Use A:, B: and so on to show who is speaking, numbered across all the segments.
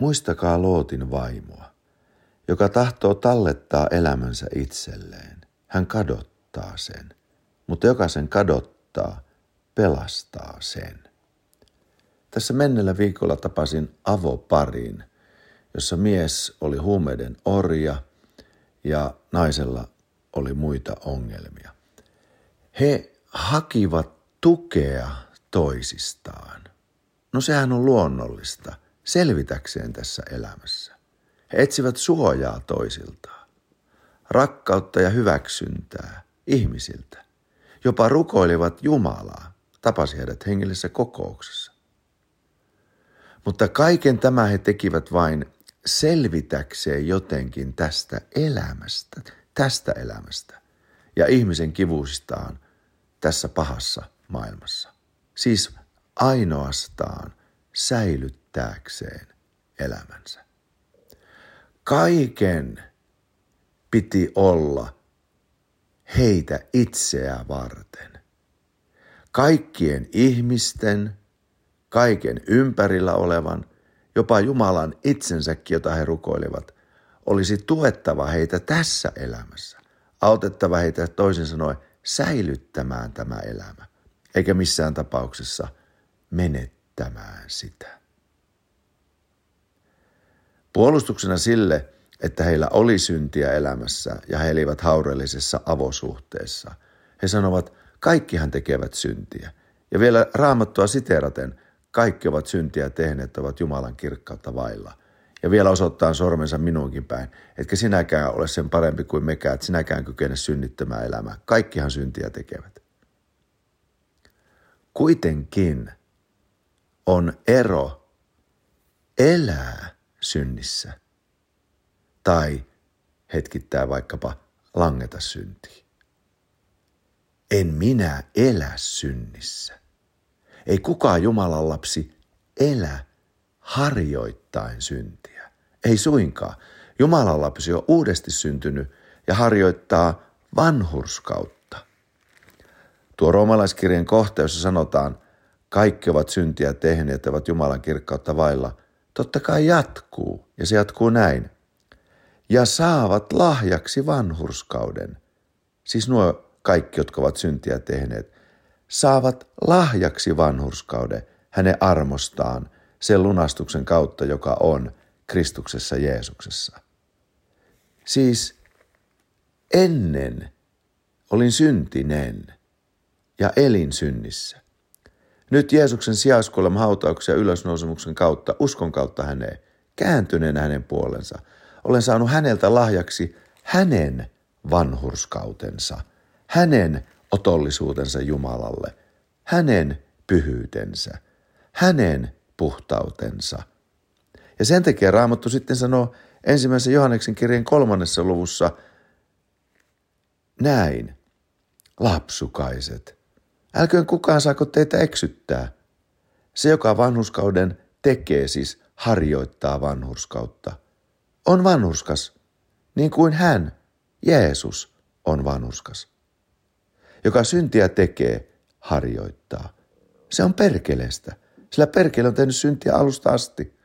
A: Muistakaa Lootin vaimoa, joka tahtoo tallettaa elämänsä itselleen. Hän kadottaa sen, mutta joka sen kadottaa, pelastaa sen. Tässä mennellä viikolla tapasin avoparin, jossa mies oli huumeiden orja ja naisella oli muita ongelmia. He hakivat tukea toisistaan. No sehän on luonnollista selvitäkseen tässä elämässä. He etsivät suojaa toisiltaan, rakkautta ja hyväksyntää ihmisiltä. Jopa rukoilivat Jumalaa, tapasi heidät hengellisessä kokouksessa. Mutta kaiken tämä he tekivät vain selvitäkseen jotenkin tästä elämästä, tästä elämästä ja ihmisen kivustaan tässä pahassa maailmassa. Siis ainoastaan säilyttääkseen elämänsä. Kaiken piti olla heitä itseä varten. Kaikkien ihmisten, kaiken ympärillä olevan, jopa Jumalan itsensäkin, jota he rukoilivat, olisi tuettava heitä tässä elämässä, autettava heitä toisin sanoen säilyttämään tämä elämä, eikä missään tapauksessa menettämään sitä. Puolustuksena sille, että heillä oli syntiä elämässä ja he elivät haurellisessa avosuhteessa, he sanovat, kaikkihan tekevät syntiä. Ja vielä raamattua siteraten, kaikki ovat syntiä tehneet, ovat Jumalan kirkkautta vailla. Ja vielä osoittaa sormensa minuunkin päin, etkä sinäkään ole sen parempi kuin mekään, että sinäkään kykene synnittämään elämää. Kaikkihan syntiä tekevät. Kuitenkin on ero elää synnissä tai hetkittää vaikkapa langeta syntiin. En minä elä synnissä. Ei kukaan Jumalan lapsi elä harjoittain syntiä. Ei suinkaan. Jumalan lapsi on uudesti syntynyt ja harjoittaa vanhurskautta. Tuo roomalaiskirjan kohta, jossa sanotaan, kaikki ovat syntiä tehneet ja ovat Jumalan kirkkautta vailla, totta kai jatkuu, ja se jatkuu näin. Ja saavat lahjaksi vanhurskauden. Siis nuo kaikki, jotka ovat syntiä tehneet, saavat lahjaksi vanhurskauden hänen armostaan sen lunastuksen kautta, joka on Kristuksessa Jeesuksessa. Siis ennen olin syntinen ja elin synnissä. Nyt Jeesuksen sijaiskuolema hautauksen ja ylösnousemuksen kautta, uskon kautta häneen, kääntyneen hänen puolensa, olen saanut häneltä lahjaksi hänen vanhurskautensa, hänen otollisuutensa Jumalalle, hänen pyhyytensä, hänen puhtautensa. Ja sen takia Raamattu sitten sanoo ensimmäisen Johanneksen kirjan kolmannessa luvussa näin, lapsukaiset – Älköön kukaan saako teitä eksyttää. Se, joka vanhuskauden tekee, siis harjoittaa vanhurskautta, on vanhurskas, niin kuin hän, Jeesus, on vanhurskas. Joka syntiä tekee, harjoittaa. Se on perkeleestä, sillä perkele on tehnyt syntiä alusta asti.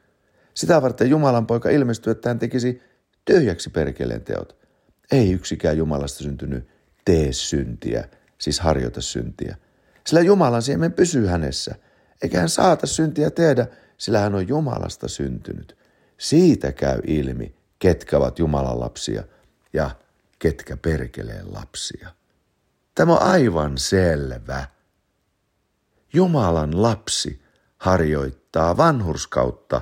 A: Sitä varten Jumalan poika ilmestyi, että hän tekisi tyhjäksi perkeleen teot. Ei yksikään Jumalasta syntynyt tee syntiä, siis harjoita syntiä – sillä Jumalan siemen pysyy hänessä, eikä hän saata syntiä tehdä, sillä hän on Jumalasta syntynyt. Siitä käy ilmi, ketkä ovat Jumalan lapsia ja ketkä perkeleen lapsia. Tämä on aivan selvä. Jumalan lapsi harjoittaa vanhurskautta,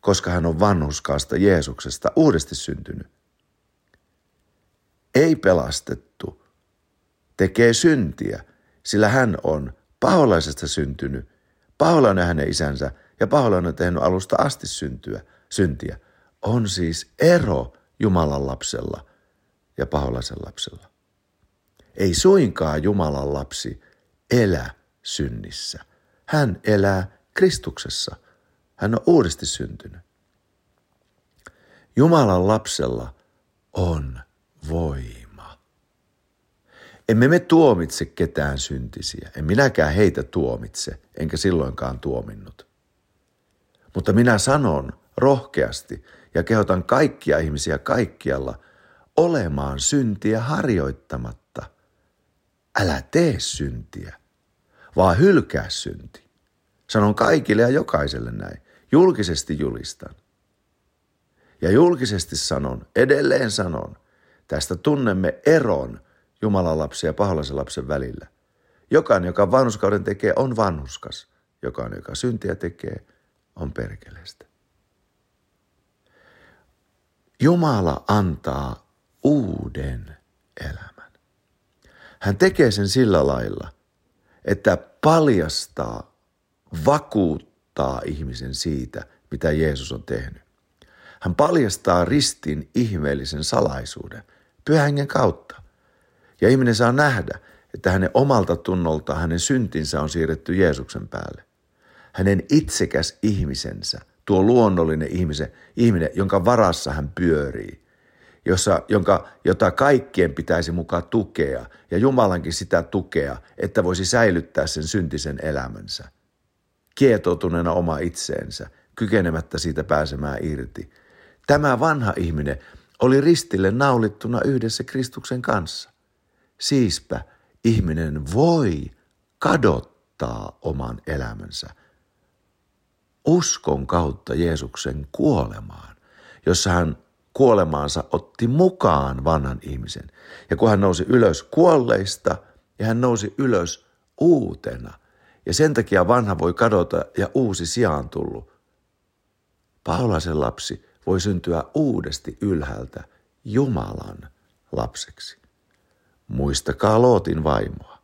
A: koska hän on vanhurskaasta Jeesuksesta uudesti syntynyt. Ei pelastettu, tekee syntiä, sillä hän on paholaisesta syntynyt. Paholainen hänen isänsä ja paholainen on tehnyt alusta asti syntyä, syntiä. On siis ero Jumalan lapsella ja paholaisen lapsella. Ei suinkaan Jumalan lapsi elä synnissä. Hän elää Kristuksessa. Hän on uudesti syntynyt. Jumalan lapsella on voima. Emme me tuomitse ketään syntisiä. En minäkään heitä tuomitse, enkä silloinkaan tuominnut. Mutta minä sanon rohkeasti ja kehotan kaikkia ihmisiä kaikkialla olemaan syntiä harjoittamatta. Älä tee syntiä, vaan hylkää synti. Sanon kaikille ja jokaiselle näin. Julkisesti julistan. Ja julkisesti sanon, edelleen sanon, tästä tunnemme eron Jumalan lapsen ja paholaisen lapsen välillä. Jokainen, joka vanhuskauden tekee, on vanhuskas. Jokainen, joka syntiä tekee, on perkeleestä. Jumala antaa uuden elämän. Hän tekee sen sillä lailla, että paljastaa, vakuuttaa ihmisen siitä, mitä Jeesus on tehnyt. Hän paljastaa ristin ihmeellisen salaisuuden pyhän kautta. Ja ihminen saa nähdä, että hänen omalta tunnolta hänen syntinsä on siirretty Jeesuksen päälle. Hänen itsekäs ihmisensä, tuo luonnollinen ihmisen, ihminen, jonka varassa hän pyörii, jossa, jonka, jota kaikkien pitäisi mukaan tukea ja Jumalankin sitä tukea, että voisi säilyttää sen syntisen elämänsä. Kietoutuneena oma itseensä, kykenemättä siitä pääsemään irti. Tämä vanha ihminen oli ristille naulittuna yhdessä Kristuksen kanssa. Siispä ihminen voi kadottaa oman elämänsä uskon kautta Jeesuksen kuolemaan, jossa hän kuolemaansa otti mukaan vanhan ihmisen. Ja kun hän nousi ylös kuolleista ja hän nousi ylös uutena. Ja sen takia vanha voi kadota ja uusi sijaan tullut. Paulaisen lapsi voi syntyä uudesti ylhäältä Jumalan lapseksi. Muistakaa Lootin vaimoa.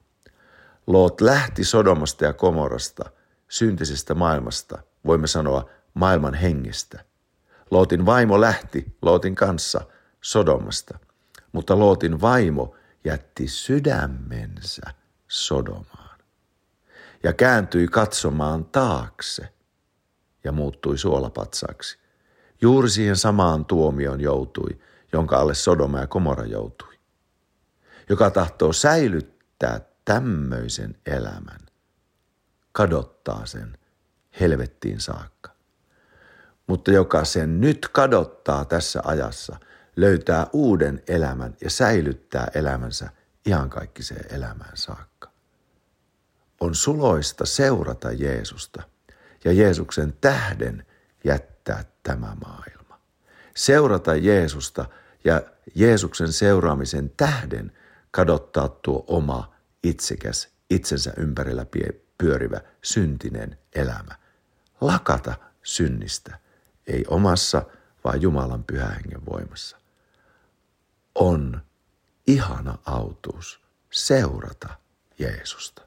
A: Loot lähti Sodomasta ja Komorasta, syntisestä maailmasta, voimme sanoa maailman hengestä. Lootin vaimo lähti Lootin kanssa Sodomasta, mutta Lootin vaimo jätti sydämensä Sodomaan ja kääntyi katsomaan taakse ja muuttui suolapatsaksi. Juuri siihen samaan tuomioon joutui, jonka alle Sodoma ja Komora joutui. Joka tahtoo säilyttää tämmöisen elämän, kadottaa sen helvettiin saakka. Mutta joka sen nyt kadottaa tässä ajassa, löytää uuden elämän ja säilyttää elämänsä ihan kaikkiseen elämään saakka. On suloista seurata Jeesusta ja Jeesuksen tähden jättää tämä maailma. Seurata Jeesusta ja Jeesuksen seuraamisen tähden kadottaa tuo oma itsekäs, itsensä ympärillä pyörivä syntinen elämä. Lakata synnistä, ei omassa, vaan Jumalan pyhähengen voimassa. On ihana autuus seurata Jeesusta.